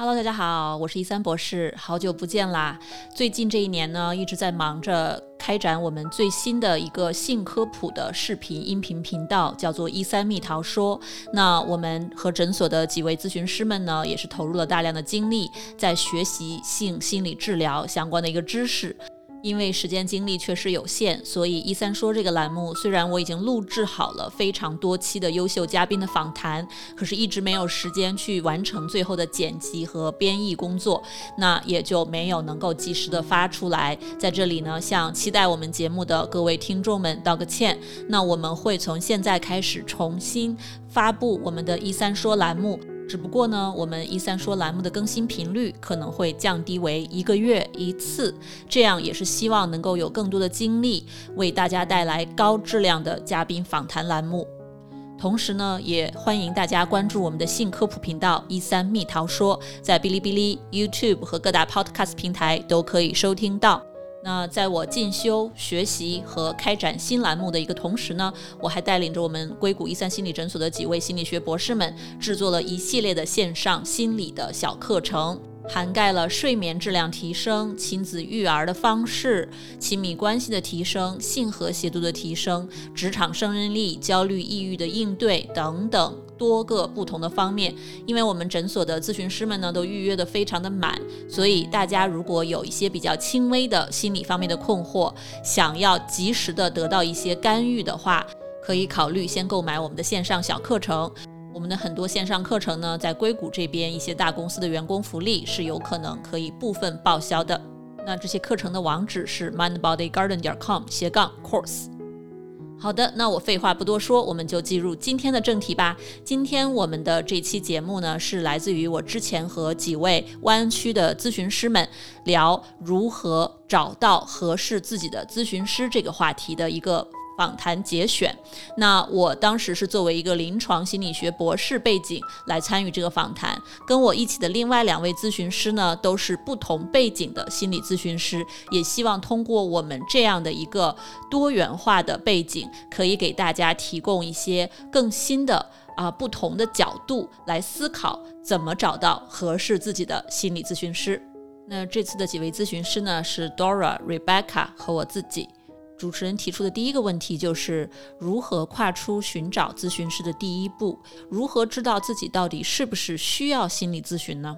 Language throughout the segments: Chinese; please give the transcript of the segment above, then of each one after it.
Hello，大家好，我是一三博士，好久不见啦！最近这一年呢，一直在忙着开展我们最新的一个性科普的视频音频频道，叫做一三蜜桃说。那我们和诊所的几位咨询师们呢，也是投入了大量的精力，在学习性心理治疗相关的一个知识。因为时间精力确实有限，所以一三说这个栏目虽然我已经录制好了非常多期的优秀嘉宾的访谈，可是一直没有时间去完成最后的剪辑和编译工作，那也就没有能够及时的发出来。在这里呢，向期待我们节目的各位听众们道个歉。那我们会从现在开始重新发布我们的一三说栏目。只不过呢，我们一三说栏目的更新频率可能会降低为一个月一次，这样也是希望能够有更多的精力为大家带来高质量的嘉宾访谈栏目。同时呢，也欢迎大家关注我们的性科普频道一三蜜桃说，在哔哩哔哩、YouTube 和各大 Podcast 平台都可以收听到。那在我进修、学习和开展新栏目的一个同时呢，我还带领着我们硅谷一三心理诊所的几位心理学博士们，制作了一系列的线上心理的小课程。涵盖了睡眠质量提升、亲子育儿的方式、亲密关系的提升、性和谐度的提升、职场胜任力、焦虑抑郁的应对等等多个不同的方面。因为我们诊所的咨询师们呢都预约的非常的满，所以大家如果有一些比较轻微的心理方面的困惑，想要及时的得到一些干预的话，可以考虑先购买我们的线上小课程。我们的很多线上课程呢，在硅谷这边一些大公司的员工福利是有可能可以部分报销的。那这些课程的网址是 mindbodygarden 点 com 斜杠 course。好的，那我废话不多说，我们就进入今天的正题吧。今天我们的这期节目呢，是来自于我之前和几位湾区的咨询师们聊如何找到合适自己的咨询师这个话题的一个。访谈节选，那我当时是作为一个临床心理学博士背景来参与这个访谈，跟我一起的另外两位咨询师呢，都是不同背景的心理咨询师，也希望通过我们这样的一个多元化的背景，可以给大家提供一些更新的啊不同的角度来思考怎么找到合适自己的心理咨询师。那这次的几位咨询师呢，是 Dora、Rebecca 和我自己。主持人提出的第一个问题就是如何跨出寻找咨询师的第一步？如何知道自己到底是不是需要心理咨询呢？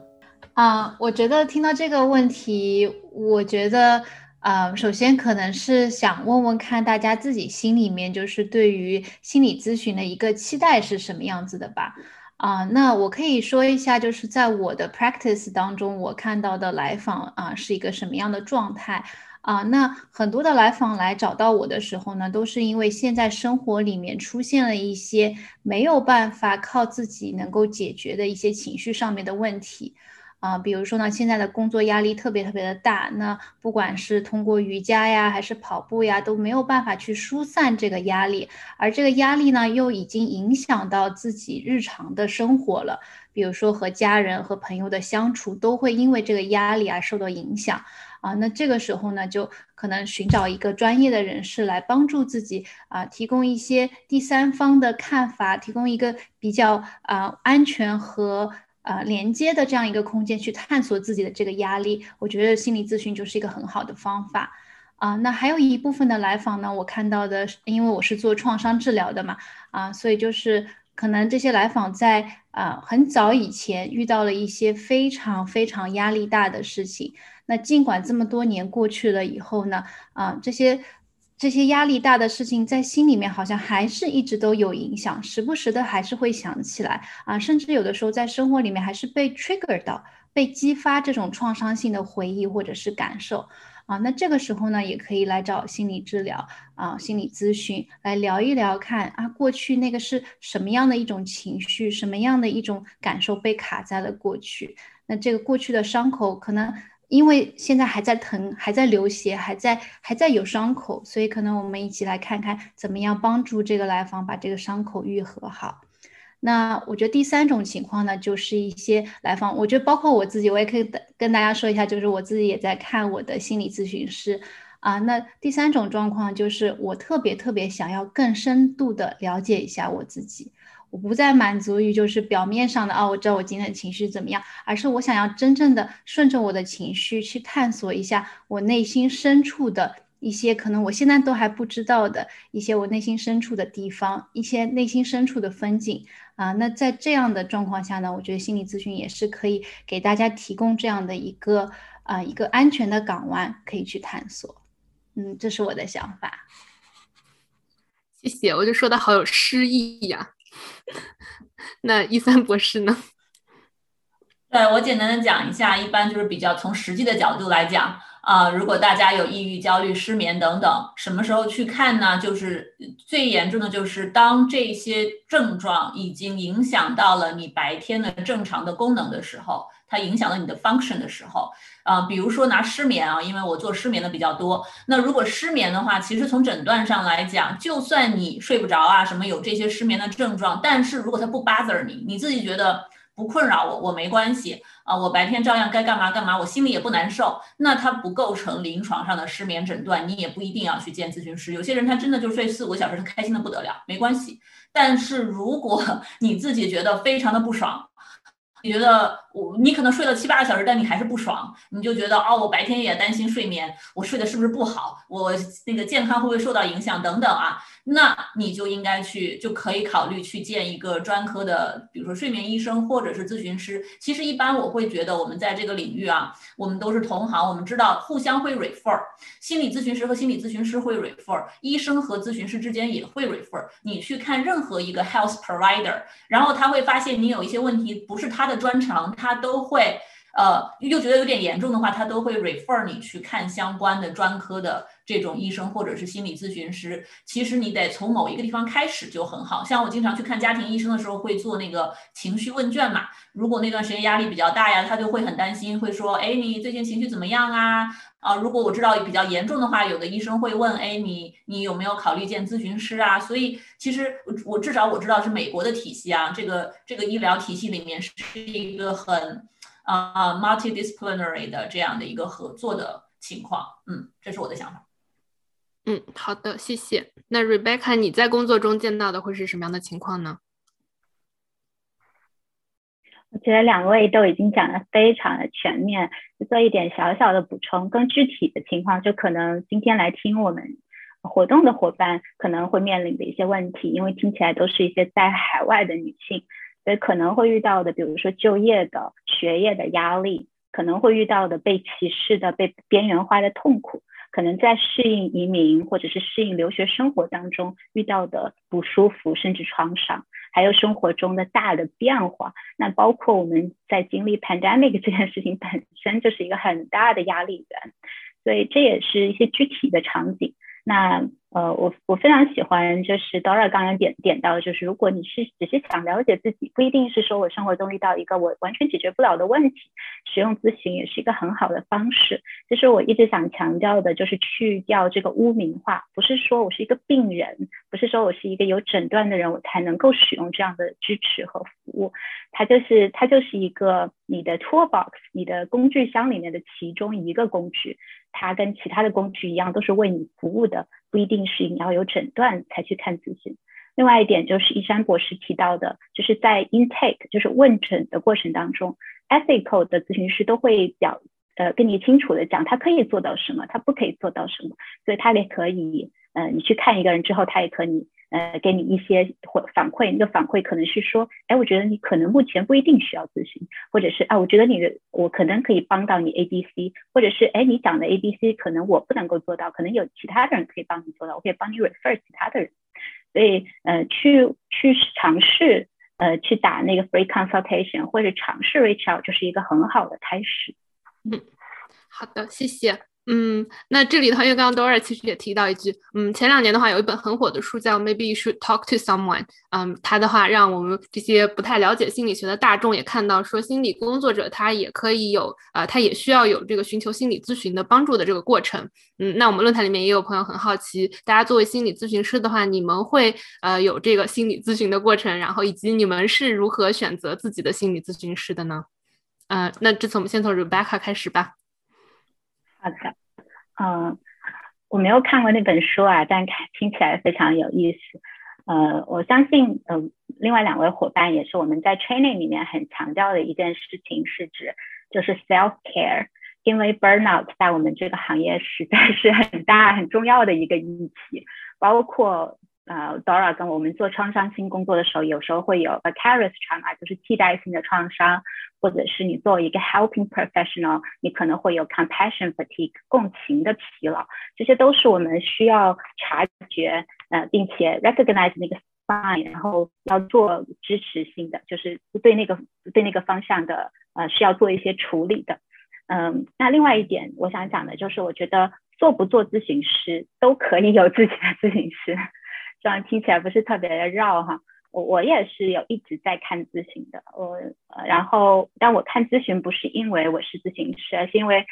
啊，我觉得听到这个问题，我觉得，呃，首先可能是想问问看大家自己心里面就是对于心理咨询的一个期待是什么样子的吧？啊，那我可以说一下，就是在我的 practice 当中，我看到的来访啊是一个什么样的状态。啊，那很多的来访来找到我的时候呢，都是因为现在生活里面出现了一些没有办法靠自己能够解决的一些情绪上面的问题，啊，比如说呢，现在的工作压力特别特别的大，那不管是通过瑜伽呀，还是跑步呀，都没有办法去疏散这个压力，而这个压力呢，又已经影响到自己日常的生活了，比如说和家人和朋友的相处，都会因为这个压力而受到影响。啊，那这个时候呢，就可能寻找一个专业的人士来帮助自己啊，提供一些第三方的看法，提供一个比较啊安全和啊连接的这样一个空间去探索自己的这个压力。我觉得心理咨询就是一个很好的方法啊。那还有一部分的来访呢，我看到的，因为我是做创伤治疗的嘛啊，所以就是可能这些来访在啊很早以前遇到了一些非常非常压力大的事情。那尽管这么多年过去了以后呢，啊，这些这些压力大的事情在心里面好像还是一直都有影响，时不时的还是会想起来啊，甚至有的时候在生活里面还是被 trigger 到，被激发这种创伤性的回忆或者是感受啊。那这个时候呢，也可以来找心理治疗啊，心理咨询来聊一聊，看啊，过去那个是什么样的一种情绪，什么样的一种感受被卡在了过去。那这个过去的伤口可能。因为现在还在疼，还在流血，还在还在有伤口，所以可能我们一起来看看怎么样帮助这个来访把这个伤口愈合好。那我觉得第三种情况呢，就是一些来访，我觉得包括我自己，我也可以跟大家说一下，就是我自己也在看我的心理咨询师啊。那第三种状况就是我特别特别想要更深度的了解一下我自己。我不再满足于就是表面上的啊，我知道我今天的情绪怎么样，而是我想要真正的顺着我的情绪去探索一下我内心深处的一些可能我现在都还不知道的一些我内心深处的地方，一些内心深处的风景啊。那在这样的状况下呢，我觉得心理咨询也是可以给大家提供这样的一个啊一个安全的港湾，可以去探索。嗯，这是我的想法。谢谢，我就说的好有诗意呀。那一三博士呢？对我简单的讲一下，一般就是比较从实际的角度来讲啊，如果大家有抑郁、焦虑、失眠等等，什么时候去看呢？就是最严重的就是当这些症状已经影响到了你白天的正常的功能的时候。它影响了你的 function 的时候，啊，比如说拿失眠啊，因为我做失眠的比较多。那如果失眠的话，其实从诊断上来讲，就算你睡不着啊，什么有这些失眠的症状，但是如果它不 bother 你，你自己觉得不困扰我，我没关系啊，我白天照样该干嘛干嘛，我心里也不难受，那它不构成临床上的失眠诊断，你也不一定要去见咨询师。有些人他真的就睡四五个小时，他开心的不得了，没关系。但是如果 你自己觉得非常的不爽，你觉得我你可能睡了七八个小时，但你还是不爽，你就觉得哦，我白天也担心睡眠，我睡的是不是不好？我那个健康会不会受到影响等等啊？那你就应该去，就可以考虑去见一个专科的，比如说睡眠医生或者是咨询师。其实一般我会觉得，我们在这个领域啊，我们都是同行，我们知道互相会 refer，心理咨询师和心理咨询师会 refer，医生和咨询师之间也会 refer。你去看任何一个 health provider，然后他会发现你有一些问题不是他的专长，他都会。呃，又觉得有点严重的话，他都会 refer 你去看相关的专科的这种医生或者是心理咨询师。其实你得从某一个地方开始就很好。像我经常去看家庭医生的时候，会做那个情绪问卷嘛。如果那段时间压力比较大呀，他就会很担心，会说：“哎，你最近情绪怎么样啊？”啊，如果我知道比较严重的话，有的医生会问：“哎，你你有没有考虑见咨询师啊？”所以其实我我至少我知道是美国的体系啊，这个这个医疗体系里面是一个很。啊，multidisciplinary 的这样的一个合作的情况，嗯，这是我的想法。嗯，好的，谢谢。那 Rebecca，你在工作中见到的会是什么样的情况呢？我觉得两位都已经讲的非常的全面，做一点小小的补充，更具体的情况，就可能今天来听我们活动的伙伴可能会面临的一些问题，因为听起来都是一些在海外的女性。所以可能会遇到的，比如说就业的、学业的压力，可能会遇到的被歧视的、被边缘化的痛苦，可能在适应移民或者是适应留学生活当中遇到的不舒服甚至创伤，还有生活中的大的变化。那包括我们在经历 pandemic 这件事情本身就是一个很大的压力源，所以这也是一些具体的场景。那呃，我我非常喜欢，就是 Dora 刚刚点点到，就是如果你是只是想了解自己，不一定是说我生活中遇到一个我完全解决不了的问题，使用咨询也是一个很好的方式。就是我一直想强调的，就是去掉这个污名化，不是说我是一个病人，不是说我是一个有诊断的人，我才能够使用这样的支持和服务。它就是它就是一个你的 toolbox，你的工具箱里面的其中一个工具。它跟其他的工具一样，都是为你服务的，不一定是你要有诊断才去看咨询。另外一点就是一山博士提到的，就是在 intake，就是问诊的过程当中，ethical 的咨询师都会表呃跟你清楚的讲，他可以做到什么，他不可以做到什么，所以他也可以，呃，你去看一个人之后，他也可以。呃，给你一些或反馈，那个反馈可能是说，哎，我觉得你可能目前不一定需要咨询，或者是啊，我觉得你的我可能可以帮到你 A、B、C，或者是哎，你讲的 A、B、C 可能我不能够做到，可能有其他的人可以帮你做到，我可以帮你 refer 其他的人，所以呃，去去尝试呃去打那个 free consultation 或者尝试 reach out 就是一个很好的开始。嗯，好的，谢谢。嗯，那这里的话，因为刚刚 Dora 其实也提到一句，嗯，前两年的话有一本很火的书叫 Maybe You Should Talk to Someone，嗯，它的话让我们这些不太了解心理学的大众也看到，说心理工作者他也可以有，呃，他也需要有这个寻求心理咨询的帮助的这个过程。嗯，那我们论坛里面也有朋友很好奇，大家作为心理咨询师的话，你们会呃有这个心理咨询的过程，然后以及你们是如何选择自己的心理咨询师的呢？嗯，那这次我们先从 Rebecca 开始吧。好的，嗯，我没有看过那本书啊，但看听起来非常有意思。呃，我相信，呃，另外两位伙伴也是我们在 training 里面很强调的一件事情，是指就是 self care，因为 burnout 在我们这个行业实在是很大很重要的一个议题，包括。呃，Dora 跟我们做创伤性工作的时候，有时候会有 vicarious trauma，就是替代性的创伤，或者是你作为一个 helping professional，你可能会有 compassion fatigue，共情的疲劳，这些都是我们需要察觉，呃，并且 recognize 那个 sign，然后要做支持性的，就是对那个对那个方向的，呃，需要做一些处理的。嗯，那另外一点我想讲的就是，我觉得做不做咨询师都可以有自己的咨询师。这样听起来不是特别的绕哈，我我也是有一直在看咨询的，我然后但我看咨询不是因为我是咨询师，而是因为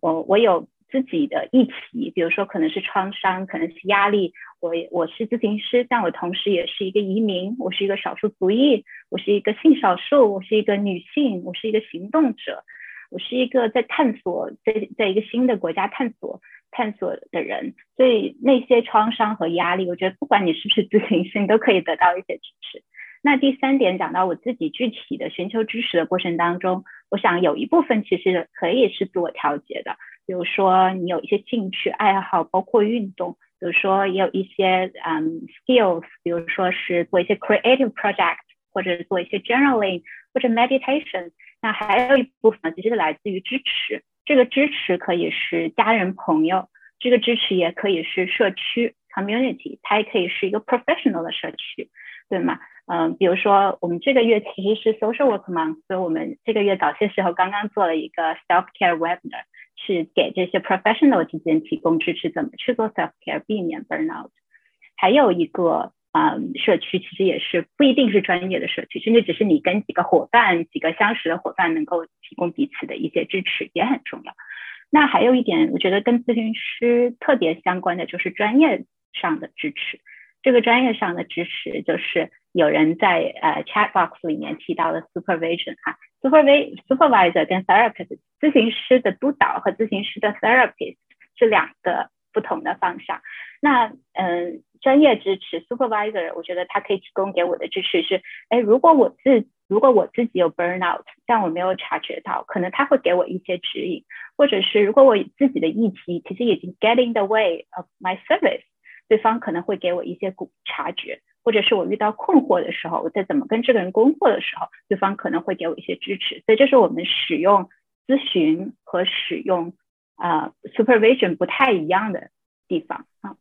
我我有自己的议题，比如说可能是创伤，可能是压力，我我是咨询师，但我同时也是一个移民，我是一个少数族裔，我是一个性少数，我是一个女性，我是一个行动者，我是一个在探索在在一个新的国家探索。探索的人，所以那些创伤和压力，我觉得不管你是不是咨询师，你都可以得到一些支持。那第三点讲到我自己具体的寻求支持的过程当中，我想有一部分其实可以是自我调节的，比如说你有一些兴趣爱好，包括运动，比如说也有一些嗯 skills，比如说是做一些 creative project，或者做一些 journaling，或者 meditation。那还有一部分其实是来自于支持。这个支持可以是家人朋友，这个支持也可以是社区 community，它也可以是一个 professional 的社区，对吗？嗯，比如说我们这个月其实是 social work month，所以我们这个月早些时候刚刚做了一个 self care webinar，是给这些 professional 之间提供支持，怎么去做 self care，避免 burnout。还有一个。嗯，社区其实也是不一定是专业的社区，甚至只是你跟几个伙伴、几个相识的伙伴能够提供彼此的一些支持也很重要。那还有一点，我觉得跟咨询师特别相关的就是专业上的支持。这个专业上的支持就是有人在呃 chat box 里面提到的 supervision 哈，supervisor supervisor 跟 therapist 咨询师的督导和咨询师的 therapist 是两个不同的方向。那嗯。专业支持 supervisor，我觉得他可以提供给我的支持是，哎，如果我自如果我自己有 burnout，但我没有察觉到，可能他会给我一些指引，或者是如果我自己的议题其实已经 get in the way of my service，对方可能会给我一些察觉，或者是我遇到困惑的时候，我在怎么跟这个人工作的时候，对方可能会给我一些支持，所以这是我们使用咨询和使用啊 supervision 不太一样的地方啊。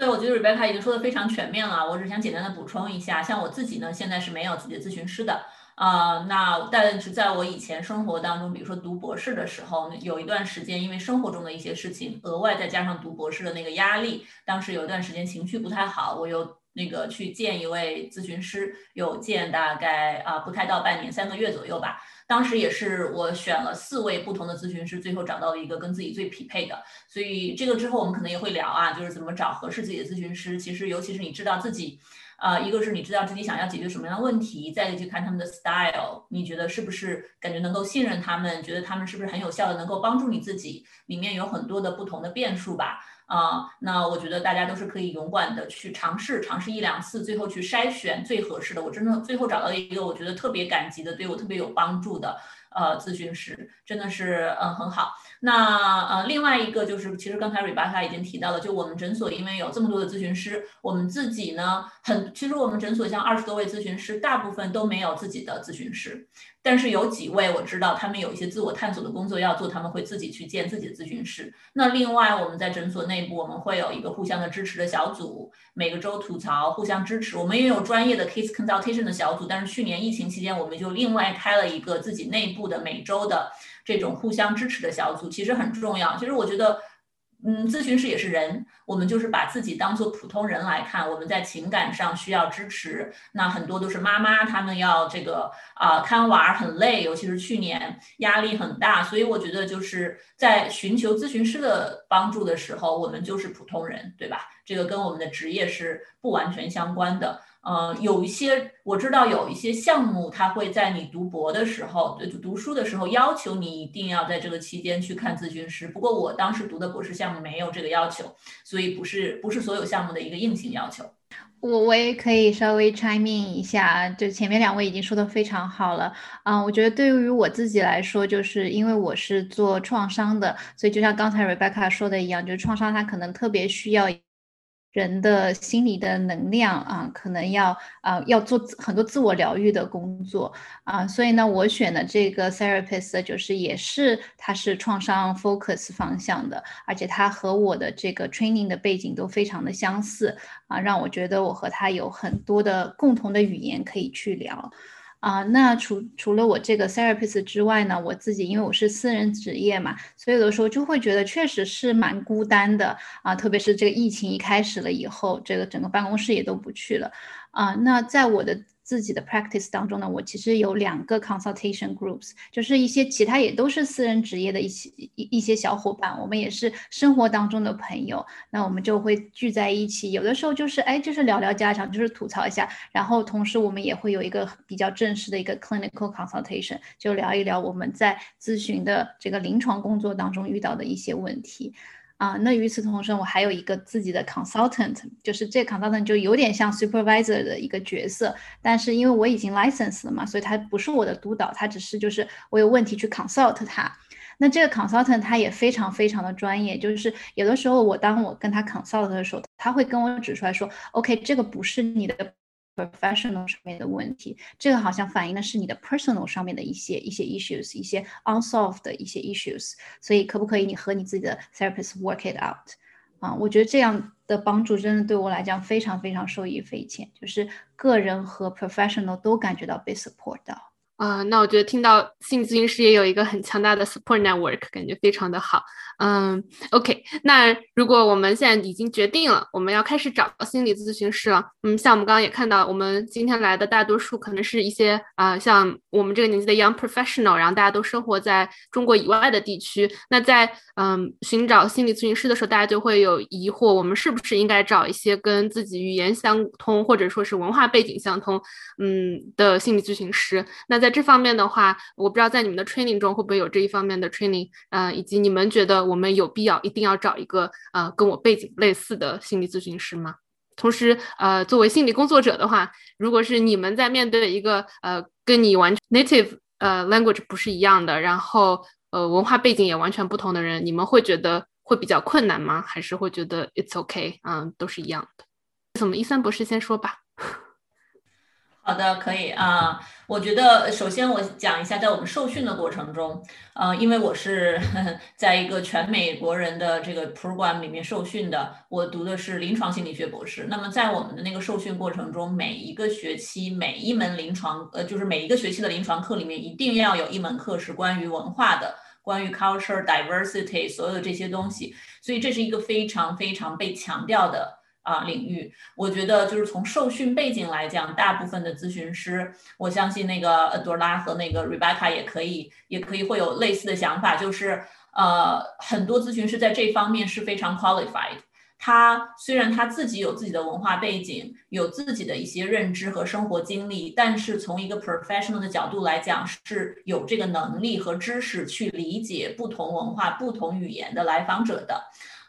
对，我觉得 Rebecca 已经说的非常全面了。我只想简单的补充一下，像我自己呢，现在是没有自己的咨询师的啊。那但是在我以前生活当中，比如说读博士的时候，有一段时间因为生活中的一些事情，额外再加上读博士的那个压力，当时有一段时间情绪不太好，我又那个去见一位咨询师，有见大概啊不太到半年，三个月左右吧。当时也是我选了四位不同的咨询师，最后找到了一个跟自己最匹配的。所以这个之后我们可能也会聊啊，就是怎么找合适自己的咨询师。其实尤其是你知道自己，呃，一个是你知道自己想要解决什么样的问题，再去看他们的 style，你觉得是不是感觉能够信任他们，觉得他们是不是很有效的能够帮助你自己。里面有很多的不同的变数吧。啊，那我觉得大家都是可以勇敢的去尝试，尝试一两次，最后去筛选最合适的。我真的最后找到一个我觉得特别感激的，对我特别有帮助的呃咨询师，真的是嗯很好。那呃，另外一个就是，其实刚才 Rebecca 已经提到了，就我们诊所因为有这么多的咨询师，我们自己呢很，其实我们诊所像二十多位咨询师，大部分都没有自己的咨询师，但是有几位我知道他们有一些自我探索的工作要做，他们会自己去建自己的咨询室。那另外我们在诊所内部，我们会有一个互相的支持的小组，每个周吐槽，互相支持。我们也有专业的 case consultation 的小组，但是去年疫情期间，我们就另外开了一个自己内部的每周的。这种互相支持的小组其实很重要。其实我觉得，嗯，咨询师也是人，我们就是把自己当做普通人来看。我们在情感上需要支持，那很多都是妈妈，他们要这个啊看娃很累，尤其是去年压力很大。所以我觉得就是在寻求咨询师的帮助的时候，我们就是普通人，对吧？这个跟我们的职业是不完全相关的。呃，有一些我知道有一些项目，它会在你读博的时候，读书的时候要求你一定要在这个期间去看咨询师。不过我当时读的博士项目没有这个要求，所以不是不是所有项目的一个硬性要求。我我也可以稍微 chime in 一下，就前面两位已经说的非常好了，嗯，我觉得对于我自己来说，就是因为我是做创伤的，所以就像刚才 Rebecca 说的一样，就是创伤它可能特别需要。人的心理的能量啊，可能要啊要做很多自我疗愈的工作啊，所以呢，我选的这个 therapist 就是也是他是创伤 focus 方向的，而且他和我的这个 training 的背景都非常的相似啊，让我觉得我和他有很多的共同的语言可以去聊。啊，那除除了我这个 therapist 之外呢，我自己因为我是私人职业嘛，所以有的时候就会觉得确实是蛮孤单的啊，特别是这个疫情一开始了以后，这个整个办公室也都不去了啊。那在我的。自己的 practice 当中呢，我其实有两个 consultation groups，就是一些其他也都是私人职业的一些一一些小伙伴，我们也是生活当中的朋友，那我们就会聚在一起，有的时候就是哎，就是聊聊家常，就是吐槽一下，然后同时我们也会有一个比较正式的一个 clinical consultation，就聊一聊我们在咨询的这个临床工作当中遇到的一些问题。啊，那与此同时，我还有一个自己的 consultant，就是这 consultant 就有点像 supervisor 的一个角色，但是因为我已经 license 了嘛，所以他不是我的督导，他只是就是我有问题去 consult 他。那这个 consultant 他也非常非常的专业，就是有的时候我当我跟他 consult 的时候，他会跟我指出来说，OK，这个不是你的。Professional 上面的问题，这个好像反映的是你的 personal 上面的一些一些 issues，一些 unsolved 的一些 issues，所以可不可以你和你自己的 therapist work it out？啊，我觉得这样的帮助真的对我来讲非常非常受益匪浅，就是个人和 professional 都感觉到被 support 到。啊，那我觉得听到心理咨询师也有一个很强大的 support network，感觉非常的好。嗯，OK，那如果我们现在已经决定了我们要开始找心理咨询师了，嗯，像我们刚刚也看到，我们今天来的大多数可能是一些啊，像我们这个年纪的 young professional，然后大家都生活在中国以外的地区。那在嗯寻找心理咨询师的时候，大家就会有疑惑，我们是不是应该找一些跟自己语言相通，或者说是文化背景相通，嗯的心理咨询师？那在这方面的话，我不知道在你们的 training 中会不会有这一方面的 training，呃，以及你们觉得我们有必要一定要找一个呃跟我背景类似的心理咨询师吗？同时，呃，作为心理工作者的话，如果是你们在面对一个呃跟你完 native 呃 language 不是一样的，然后呃文化背景也完全不同的人，你们会觉得会比较困难吗？还是会觉得 it's okay，嗯，都是一样的？怎么，一三博士先说吧。好的，可以啊。我觉得首先我讲一下，在我们受训的过程中，呃，因为我是 在一个全美国人的这个 program 里面受训的，我读的是临床心理学博士。那么在我们的那个受训过程中，每一个学期每一门临床，呃，就是每一个学期的临床课里面，一定要有一门课是关于文化的，关于 culture diversity 所有的这些东西。所以这是一个非常非常被强调的。啊，领域，我觉得就是从受训背景来讲，大部分的咨询师，我相信那个多拉和那个 Rebecca 也可以，也可以会有类似的想法，就是呃，很多咨询师在这方面是非常 qualified。他虽然他自己有自己的文化背景，有自己的一些认知和生活经历，但是从一个 professional 的角度来讲，是有这个能力和知识去理解不同文化、不同语言的来访者的。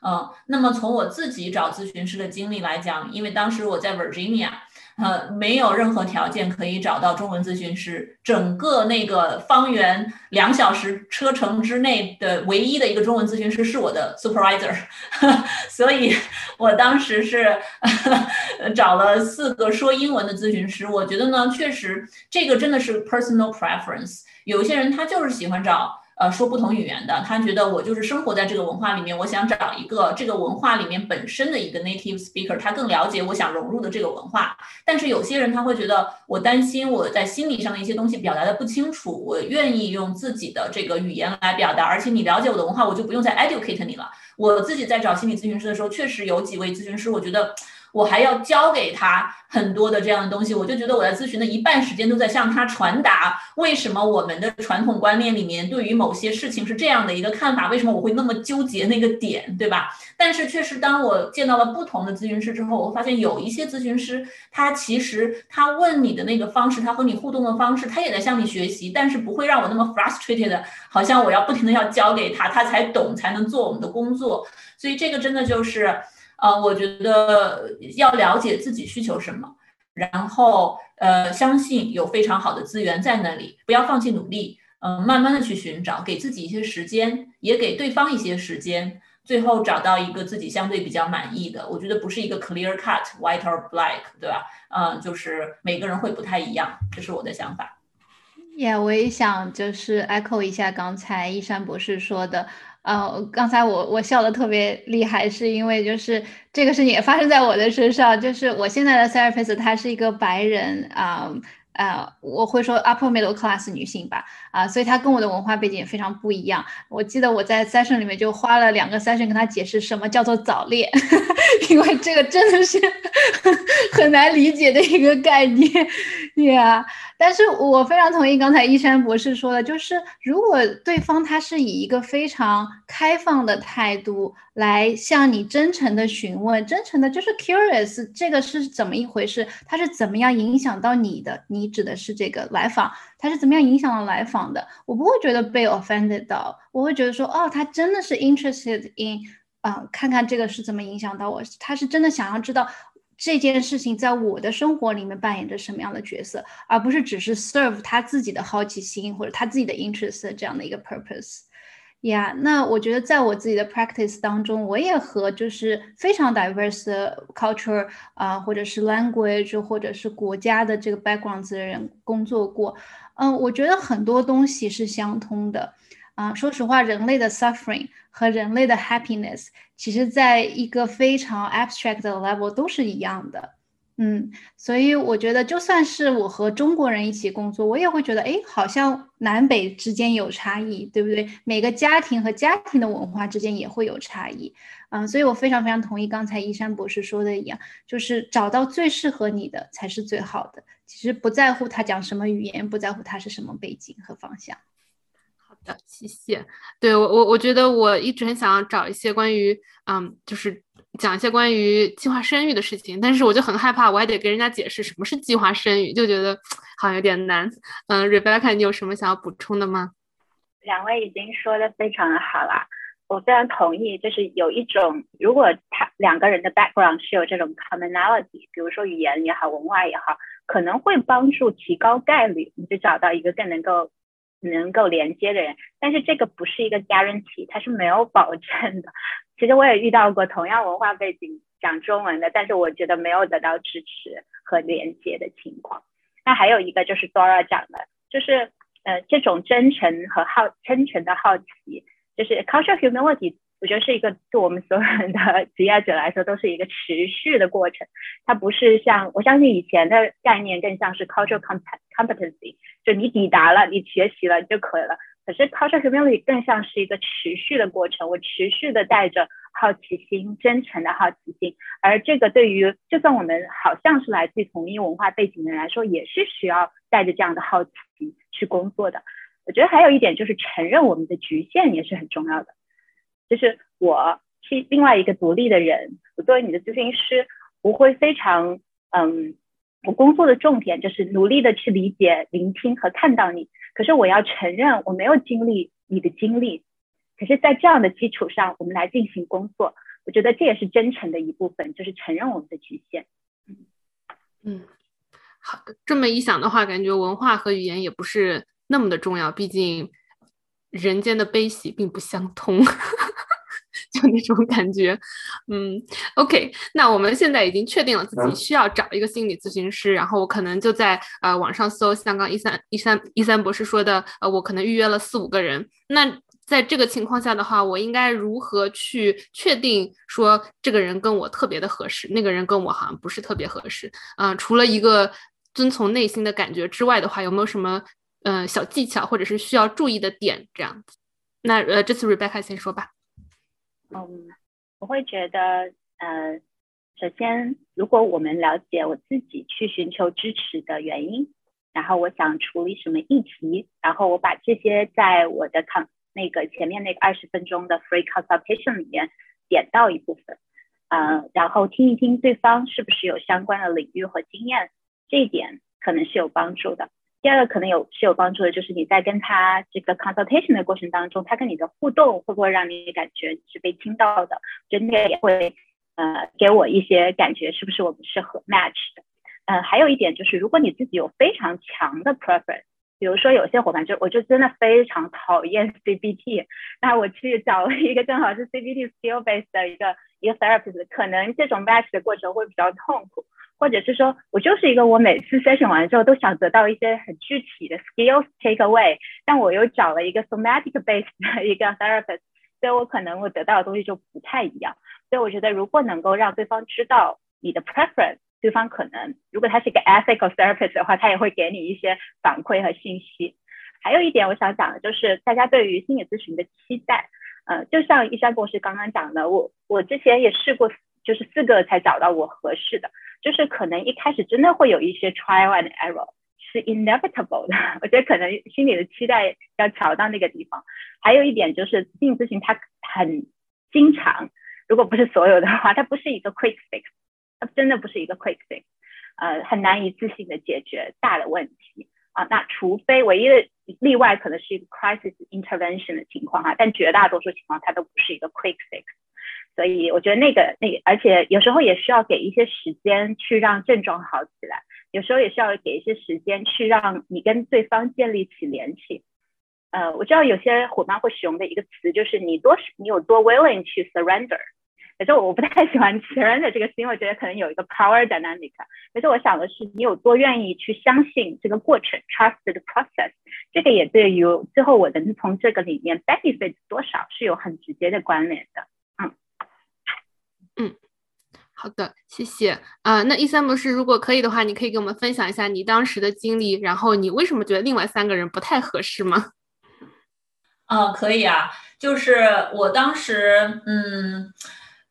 嗯，那么从我自己找咨询师的经历来讲，因为当时我在 Virginia，呃，没有任何条件可以找到中文咨询师，整个那个方圆两小时车程之内的唯一的一个中文咨询师是我的 supervisor，所以 我当时是找了四个说英文的咨询师。我觉得呢，确实这个真的是 personal preference，有些人他就是喜欢找。呃，说不同语言的，他觉得我就是生活在这个文化里面，我想找一个这个文化里面本身的一个 native speaker，他更了解我想融入的这个文化。但是有些人他会觉得，我担心我在心理上的一些东西表达的不清楚，我愿意用自己的这个语言来表达，而且你了解我的文化，我就不用再 educate 你了。我自己在找心理咨询师的时候，确实有几位咨询师，我觉得。我还要教给他很多的这样的东西，我就觉得我在咨询的一半时间都在向他传达为什么我们的传统观念里面对于某些事情是这样的一个看法，为什么我会那么纠结那个点，对吧？但是确实，当我见到了不同的咨询师之后，我发现有一些咨询师，他其实他问你的那个方式，他和你互动的方式，他也在向你学习，但是不会让我那么 frustrated，好像我要不停的要教给他，他才懂才能做我们的工作。所以这个真的就是。呃，我觉得要了解自己需求什么，然后呃，相信有非常好的资源在那里，不要放弃努力，嗯，慢慢的去寻找，给自己一些时间，也给对方一些时间，最后找到一个自己相对比较满意的。我觉得不是一个 clear cut white or black，对吧？嗯，就是每个人会不太一样，这是我的想法。也，我也想就是 echo 一下刚才一山博士说的。呃，刚才我我笑的特别厉害，是因为就是这个事情也发生在我的身上，就是我现在的 therapist 她是一个白人啊。呃，我会说 upper middle class 女性吧，啊，所以她跟我的文化背景也非常不一样。我记得我在 session 里面就花了两个 session 跟她解释什么叫做早恋，因为这个真的是 很难理解的一个概念，Yeah。但是我非常同意刚才一山博士说的，就是如果对方他是以一个非常开放的态度来向你真诚的询问，真诚的就是 curious，这个是怎么一回事？他是怎么样影响到你的？你指的是这个来访，他是怎么样影响到来访的？我不会觉得被 offended 到，我会觉得说，哦，他真的是 interested in，啊，看看这个是怎么影响到我，他是真的想要知道。这件事情在我的生活里面扮演着什么样的角色，而不是只是 serve 他自己的好奇心或者他自己的 interest 这样的一个 purpose。呀，那我觉得在我自己的 practice 当中，我也和就是非常 diverse 的 culture 啊，或者是 language 或者是国家的这个 backgrounds 的人工作过。嗯，我觉得很多东西是相通的。啊，说实话，人类的 suffering 和人类的 happiness，其实在一个非常 abstract 的 level 都是一样的。嗯，所以我觉得，就算是我和中国人一起工作，我也会觉得，哎，好像南北之间有差异，对不对？每个家庭和家庭的文化之间也会有差异。嗯，所以我非常非常同意刚才一山博士说的一样，就是找到最适合你的才是最好的。其实不在乎他讲什么语言，不在乎他是什么背景和方向。的，谢谢。对我，我我觉得我一直很想要找一些关于，嗯，就是讲一些关于计划生育的事情，但是我就很害怕，我还得跟人家解释什么是计划生育，就觉得 好像有点难。嗯，Rebecca，你有什么想要补充的吗？两位已经说的非常的好了，我非常同意。就是有一种，如果他两个人的 background 是有这种 commonality，比如说语言也好，文化也好，可能会帮助提高概率，你就找到一个更能够。能够连接的人，但是这个不是一个 guarantee，它是没有保证的。其实我也遇到过同样文化背景讲中文的，但是我觉得没有得到支持和连接的情况。那还有一个就是 Dora 讲的，就是呃这种真诚和好真诚的好奇，就是 cultural humility。我觉得是一个对我们所有人的职业者来说都是一个持续的过程，它不是像我相信以前的概念更像是 cultural competency，就你抵达了，你学习了就可以了。可是 cultural humility 更像是一个持续的过程，我持续的带着好奇心，真诚的好奇心，而这个对于就算我们好像是来自同一文化背景的人来说，也是需要带着这样的好奇去工作的。我觉得还有一点就是承认我们的局限也是很重要的。就是我是另外一个独立的人，我作为你的咨询师，我会非常嗯，我工作的重点就是努力的去理解、聆听和看到你。可是我要承认我没有经历你的经历，可是，在这样的基础上，我们来进行工作。我觉得这也是真诚的一部分，就是承认我们的局限。嗯，好的，这么一想的话，感觉文化和语言也不是那么的重要，毕竟。人间的悲喜并不相通，就那种感觉。嗯，OK，那我们现在已经确定了自己需要找一个心理咨询师，然后我可能就在呃网上搜，像刚一三一三一三博士说的，呃，我可能预约了四五个人。那在这个情况下的话，我应该如何去确定说这个人跟我特别的合适，那个人跟我好像不是特别合适？嗯，除了一个遵从内心的感觉之外的话，有没有什么？嗯，小技巧或者是需要注意的点这样子。那呃，这次 Rebecca 先说吧。嗯，我会觉得，呃，首先，如果我们了解我自己去寻求支持的原因，然后我想处理什么议题，然后我把这些在我的康那个前面那个二十分钟的 free consultation 里面点到一部分，呃，然后听一听对方是不是有相关的领域和经验，这一点可能是有帮助的。第二个可能有是有帮助的，就是你在跟他这个 consultation 的过程当中，他跟你的互动会不会让你感觉是被听到的？真的也会，呃，给我一些感觉，是不是我们是合 match 的？嗯，还有一点就是，如果你自己有非常强的 preference，比如说有些伙伴就我就真的非常讨厌 CBT，那我去找了一个正好是 CBT skill based 的一个一个 therapist，可能这种 match 的过程会比较痛苦，或者是说我就是一个我每次 session 完之后都想得到一些很具体的 skills take away，但我又找了一个 somatic base 的一个 therapist，所以我可能我得到的东西就不太一样。所以我觉得如果能够让对方知道你的 preference。对方可能，如果他是一个 ethical therapist 的话，他也会给你一些反馈和信息。还有一点我想讲的就是，大家对于心理咨询的期待，呃，就像一山博士刚刚讲的，我我之前也试过，就是四个才找到我合适的，就是可能一开始真的会有一些 trial and error，是 inevitable 的。我觉得可能心里的期待要调到那个地方。还有一点就是，心理咨询它很经常，如果不是所有的话，它不是一个 quick fix。它真的不是一个 quick fix，呃，很难一次性的解决大的问题啊。那除非唯一的例外可能是一个 crisis intervention 的情况哈，但绝大多数情况它都不是一个 quick fix。所以我觉得那个那个，而且有时候也需要给一些时间去让症状好起来，有时候也需要给一些时间去让你跟对方建立起联系。呃，我知道有些伙伴会使用的一个词就是你多你有多 willing to surrender。可是我不太喜欢 surrender 这个词，因为我觉得可能有一个 power dynamic。可是我想的是，你有多愿意去相信这个过程，trust the process。这个也对于最后我能从这个里面 benefit 多少是有很直接的关联的。嗯，好的，谢谢。啊，那一三博士，如果可以的话，你可以给我们分享一下你当时的经历，然后你为什么觉得另外三个人不太合适吗？啊，可以啊，就是我当时，嗯。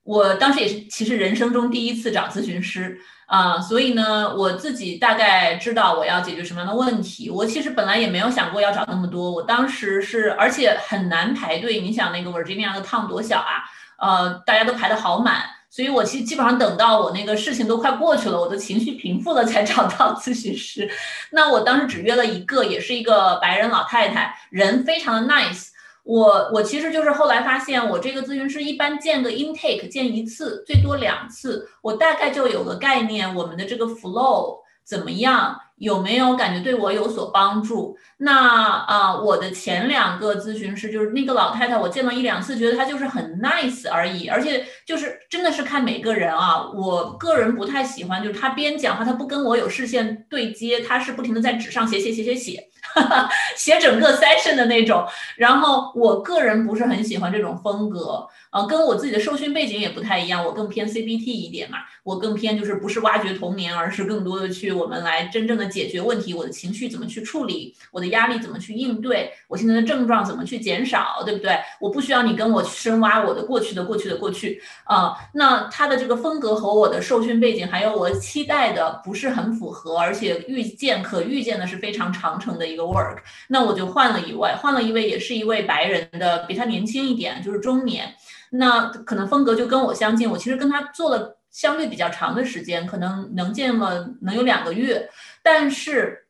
我当时也是，其实人生中第一次找咨询师啊，所以呢，我自己大概知道我要解决什么样的问题。我其实本来也没有想过要找那么多，我当时是，而且很难排队。你想那个 Virginia 的 town 多小啊，呃，大家都排的好满，所以我其实基本上等到我那个事情都快过去了，我的情绪平复了才找到咨询师。那我当时只约了一个，也是一个白人老太太，人非常的 nice。我我其实就是后来发现，我这个咨询师一般见个 intake 见一次，最多两次，我大概就有个概念，我们的这个 flow 怎么样。有没有感觉对我有所帮助？那啊，我的前两个咨询师就是那个老太太，我见了一两次，觉得她就是很 nice 而已，而且就是真的是看每个人啊。我个人不太喜欢，就是她边讲话，她不跟我有视线对接，她是不停的在纸上写写写写写，写整个 session 的那种。然后我个人不是很喜欢这种风格。呃，跟我自己的受训背景也不太一样，我更偏 CBT 一点嘛，我更偏就是不是挖掘童年，而是更多的去我们来真正的解决问题，我的情绪怎么去处理，我的压力怎么去应对，我现在的症状怎么去减少，对不对？我不需要你跟我深挖我的过去的过去的过去啊。那他的这个风格和我的受训背景还有我期待的不是很符合，而且预见可预见的是非常长程的一个 work，那我就换了一位，换了一位也是一位白人的，比他年轻一点，就是中年。那可能风格就跟我相近，我其实跟他做了相对比较长的时间，可能能见了能有两个月，但是。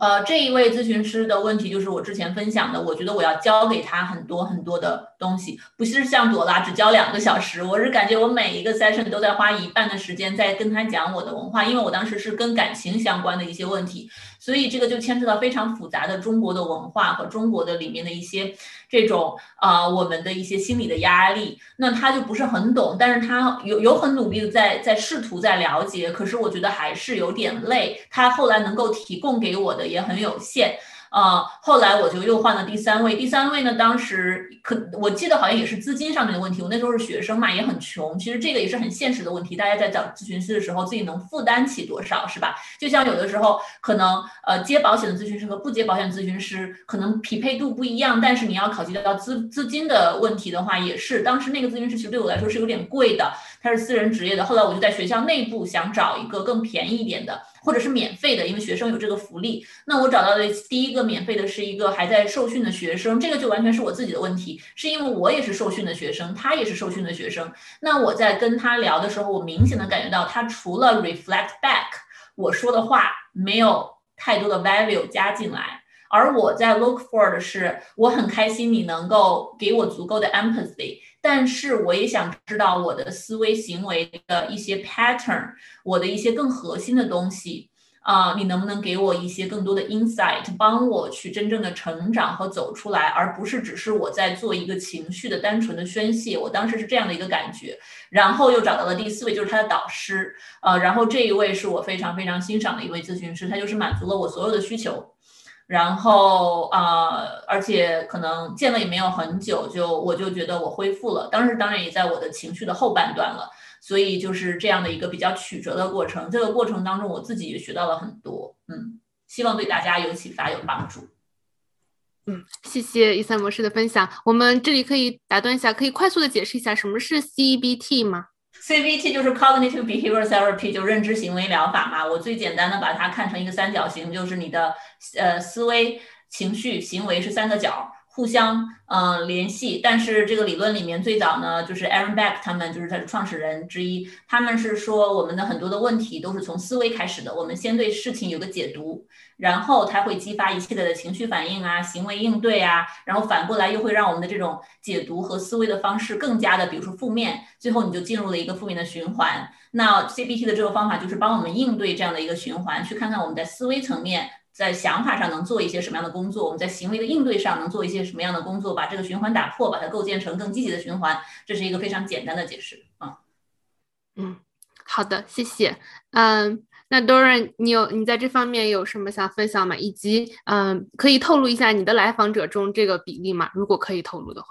呃，这一位咨询师的问题就是我之前分享的，我觉得我要教给他很多很多的东西，不是像朵拉只教两个小时，我是感觉我每一个 session 都在花一半的时间在跟他讲我的文化，因为我当时是跟感情相关的一些问题，所以这个就牵扯到非常复杂的中国的文化和中国的里面的一些这种啊，我们的一些心理的压力，那他就不是很懂，但是他有有很努力的在在试图在了解，可是我觉得还是有点累，他后来能够提供给我。的也很有限。啊，后来我就又换了第三位。第三位呢，当时可我记得好像也是资金上面的问题。我那时候是学生嘛，也很穷。其实这个也是很现实的问题。大家在找咨询师的时候，自己能负担起多少，是吧？就像有的时候可能呃接保险的咨询师和不接保险咨询师可能匹配度不一样，但是你要考虑到资资金的问题的话，也是当时那个咨询师其实对我来说是有点贵的，他是私人职业的。后来我就在学校内部想找一个更便宜一点的，或者是免费的，因为学生有这个福利。那我找到的第一个免费的是一个还在受训的学生，这个就完全是我自己的问题，是因为我也是受训的学生，他也是受训的学生。那我在跟他聊的时候，我明显的感觉到他除了 reflect back 我说的话，没有太多的 value 加进来，而我在 look for 的是，我很开心你能够给我足够的 empathy。但是我也想知道我的思维行为的一些 pattern，我的一些更核心的东西。啊，你能不能给我一些更多的 insight，帮我去真正的成长和走出来，而不是只是我在做一个情绪的单纯的宣泄。我当时是这样的一个感觉，然后又找到了第四位，就是他的导师，呃，然后这一位是我非常非常欣赏的一位咨询师，他就是满足了我所有的需求，然后啊，而且可能见了也没有很久，就我就觉得我恢复了，当时当然也在我的情绪的后半段了。所以就是这样的一个比较曲折的过程，这个过程当中我自己也学到了很多，嗯，希望对大家有启发有帮助。嗯，谢谢一三模式的分享。我们这里可以打断一下，可以快速的解释一下什么是 CBT 吗？CBT 就是 Cognitive Behavior Therapy，就认知行为疗法嘛。我最简单的把它看成一个三角形，就是你的呃思维、情绪、行为是三个角。互相嗯联系，但是这个理论里面最早呢，就是 Aaron Beck 他们就是他的创始人之一，他们是说我们的很多的问题都是从思维开始的，我们先对事情有个解读，然后它会激发一系列的情绪反应啊、行为应对啊，然后反过来又会让我们的这种解读和思维的方式更加的，比如说负面，最后你就进入了一个负面的循环。那 CBT 的这个方法就是帮我们应对这样的一个循环，去看看我们在思维层面。在想法上能做一些什么样的工作？我们在行为的应对上能做一些什么样的工作？把这个循环打破，把它构建成更积极的循环，这是一个非常简单的解释啊。嗯，好的，谢谢。嗯，那 Doran，你有你在这方面有什么想分享吗？以及嗯，可以透露一下你的来访者中这个比例吗？如果可以透露的话。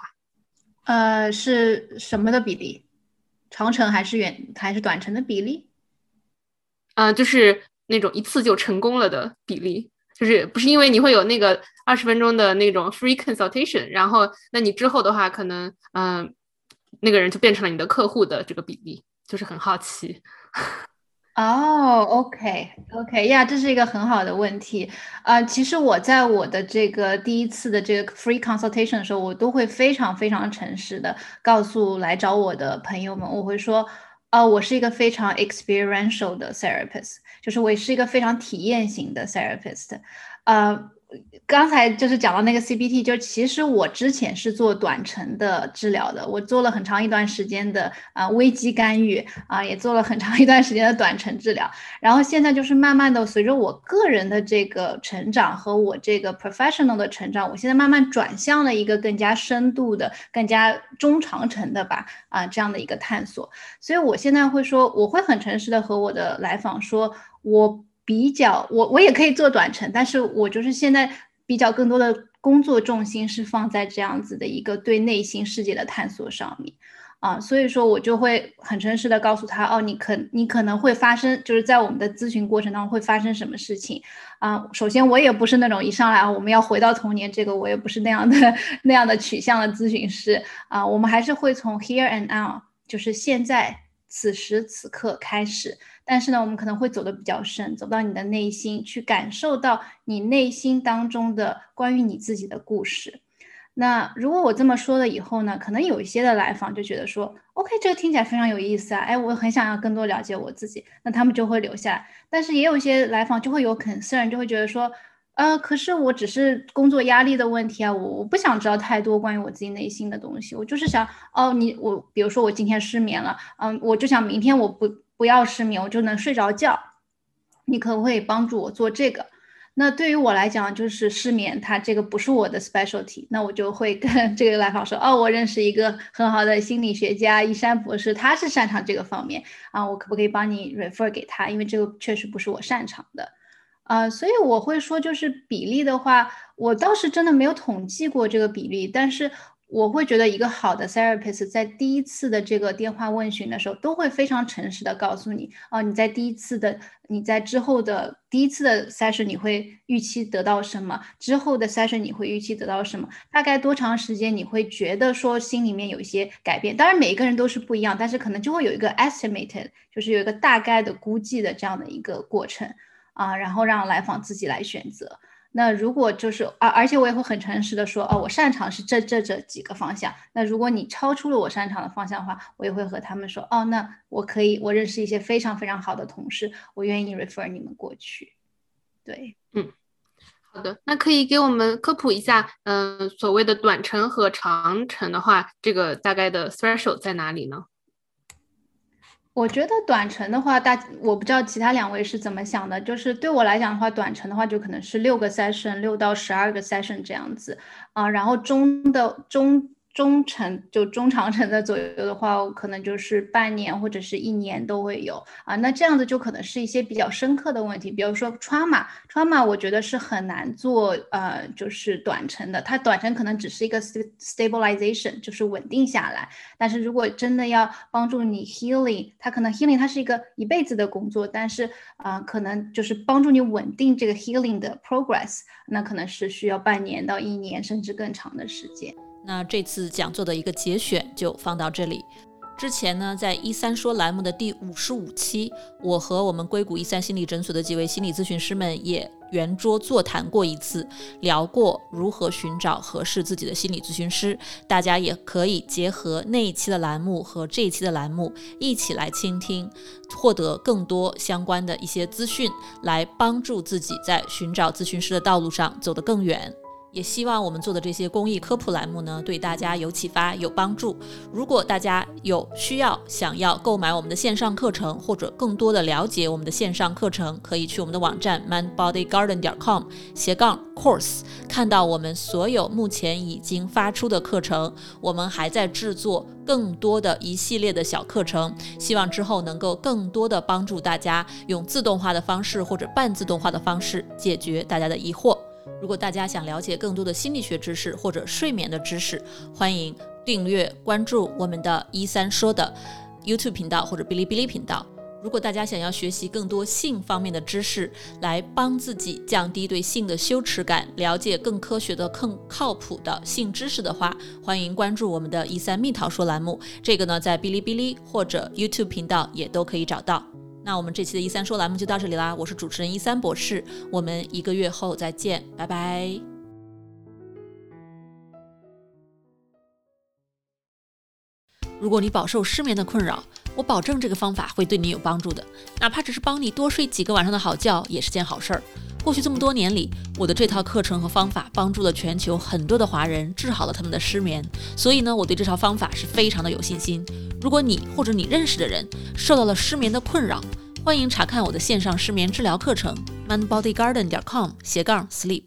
呃，是什么的比例？长程还是远还是短程的比例？嗯，就是那种一次就成功了的比例。就是不是因为你会有那个二十分钟的那种 free consultation，然后那你之后的话，可能嗯，那个人就变成了你的客户的这个比例，就是很好奇。哦，OK，OK，呀，这是一个很好的问题啊。其实我在我的这个第一次的这个 free consultation 的时候，我都会非常非常诚实的告诉来找我的朋友们，我会说。呃，我是一个非常 experiential 的 therapist，就是我是一个非常体验型的 therapist，呃。刚才就是讲到那个 CBT，就其实我之前是做短程的治疗的，我做了很长一段时间的啊危机干预啊，也做了很长一段时间的短程治疗，然后现在就是慢慢的随着我个人的这个成长和我这个 professional 的成长，我现在慢慢转向了一个更加深度的、更加中长程的吧啊这样的一个探索，所以我现在会说，我会很诚实的和我的来访说，我。比较我我也可以做短程，但是我就是现在比较更多的工作重心是放在这样子的一个对内心世界的探索上面啊，所以说我就会很诚实的告诉他哦，你可你可能会发生就是在我们的咨询过程当中会发生什么事情啊？首先我也不是那种一上来我们要回到童年，这个我也不是那样的 那样的取向的咨询师啊，我们还是会从 here and now，就是现在此时此刻开始。但是呢，我们可能会走得比较深，走到你的内心去感受到你内心当中的关于你自己的故事。那如果我这么说了以后呢，可能有一些的来访就觉得说，OK，这个听起来非常有意思啊，哎，我很想要更多了解我自己，那他们就会留下来。但是也有一些来访就会有 concern，就会觉得说，呃，可是我只是工作压力的问题啊，我我不想知道太多关于我自己内心的东西，我就是想，哦，你我比如说我今天失眠了，嗯，我就想明天我不。不要失眠，我就能睡着觉。你可不可以帮助我做这个？那对于我来讲，就是失眠，它这个不是我的 specialty。那我就会跟 这个来访说：“哦，我认识一个很好的心理学家一山博士，他是擅长这个方面啊，我可不可以帮你 refer 给他？因为这个确实不是我擅长的啊。所以我会说，就是比例的话，我倒是真的没有统计过这个比例，但是。我会觉得一个好的 therapist 在第一次的这个电话问询的时候，都会非常诚实的告诉你，哦，你在第一次的，你在之后的第一次的 session 你会预期得到什么？之后的 session 你会预期得到什么？大概多长时间你会觉得说心里面有一些改变？当然每一个人都是不一样，但是可能就会有一个 estimated，就是有一个大概的估计的这样的一个过程啊，然后让来访自己来选择。那如果就是而而且我也会很诚实的说，哦，我擅长是这这这几个方向。那如果你超出了我擅长的方向的话，我也会和他们说，哦，那我可以，我认识一些非常非常好的同事，我愿意 refer 你们过去。对，嗯。好的，那可以给我们科普一下，嗯，所谓的短程和长程的话，这个大概的 threshold 在哪里呢？我觉得短程的话，大我不知道其他两位是怎么想的，就是对我来讲的话，短程的话就可能是六个 session，六到十二个 session 这样子啊，然后中的中。中程就中长程的左右的话，我可能就是半年或者是一年都会有啊。那这样子就可能是一些比较深刻的问题，比如说 trauma，trauma 我觉得是很难做呃，就是短程的。它短程可能只是一个 stabilization，就是稳定下来。但是如果真的要帮助你 healing，它可能 healing 它是一个一辈子的工作，但是啊，可能就是帮助你稳定这个 healing 的 progress，那可能是需要半年到一年甚至更长的时间。那这次讲座的一个节选就放到这里。之前呢，在一三说栏目的第五十五期，我和我们硅谷一三心理诊所的几位心理咨询师们也圆桌座谈过一次，聊过如何寻找合适自己的心理咨询师。大家也可以结合那一期的栏目和这一期的栏目一起来倾听，获得更多相关的一些资讯，来帮助自己在寻找咨询师的道路上走得更远。也希望我们做的这些公益科普栏目呢，对大家有启发、有帮助。如果大家有需要，想要购买我们的线上课程，或者更多的了解我们的线上课程，可以去我们的网站 manbodygarden 点 com 斜杠 course，看到我们所有目前已经发出的课程。我们还在制作更多的一系列的小课程，希望之后能够更多的帮助大家，用自动化的方式或者半自动化的方式解决大家的疑惑。如果大家想了解更多的心理学知识或者睡眠的知识，欢迎订阅关注我们的“一三说”的 YouTube 频道或者哔哩哔哩频道。如果大家想要学习更多性方面的知识，来帮自己降低对性的羞耻感，了解更科学的、更靠谱的性知识的话，欢迎关注我们的“一三蜜桃说”栏目。这个呢，在哔哩哔哩或者 YouTube 频道也都可以找到。那我们这期的“一三说”栏目就到这里啦，我是主持人一三博士，我们一个月后再见，拜拜。如果你饱受失眠的困扰，我保证这个方法会对你有帮助的，哪怕只是帮你多睡几个晚上的好觉，也是件好事儿。过去这么多年里，我的这套课程和方法帮助了全球很多的华人，治好了他们的失眠。所以呢，我对这套方法是非常的有信心。如果你或者你认识的人受到了失眠的困扰，欢迎查看我的线上失眠治疗课程：mindbodygarden 点 com 斜杠 sleep。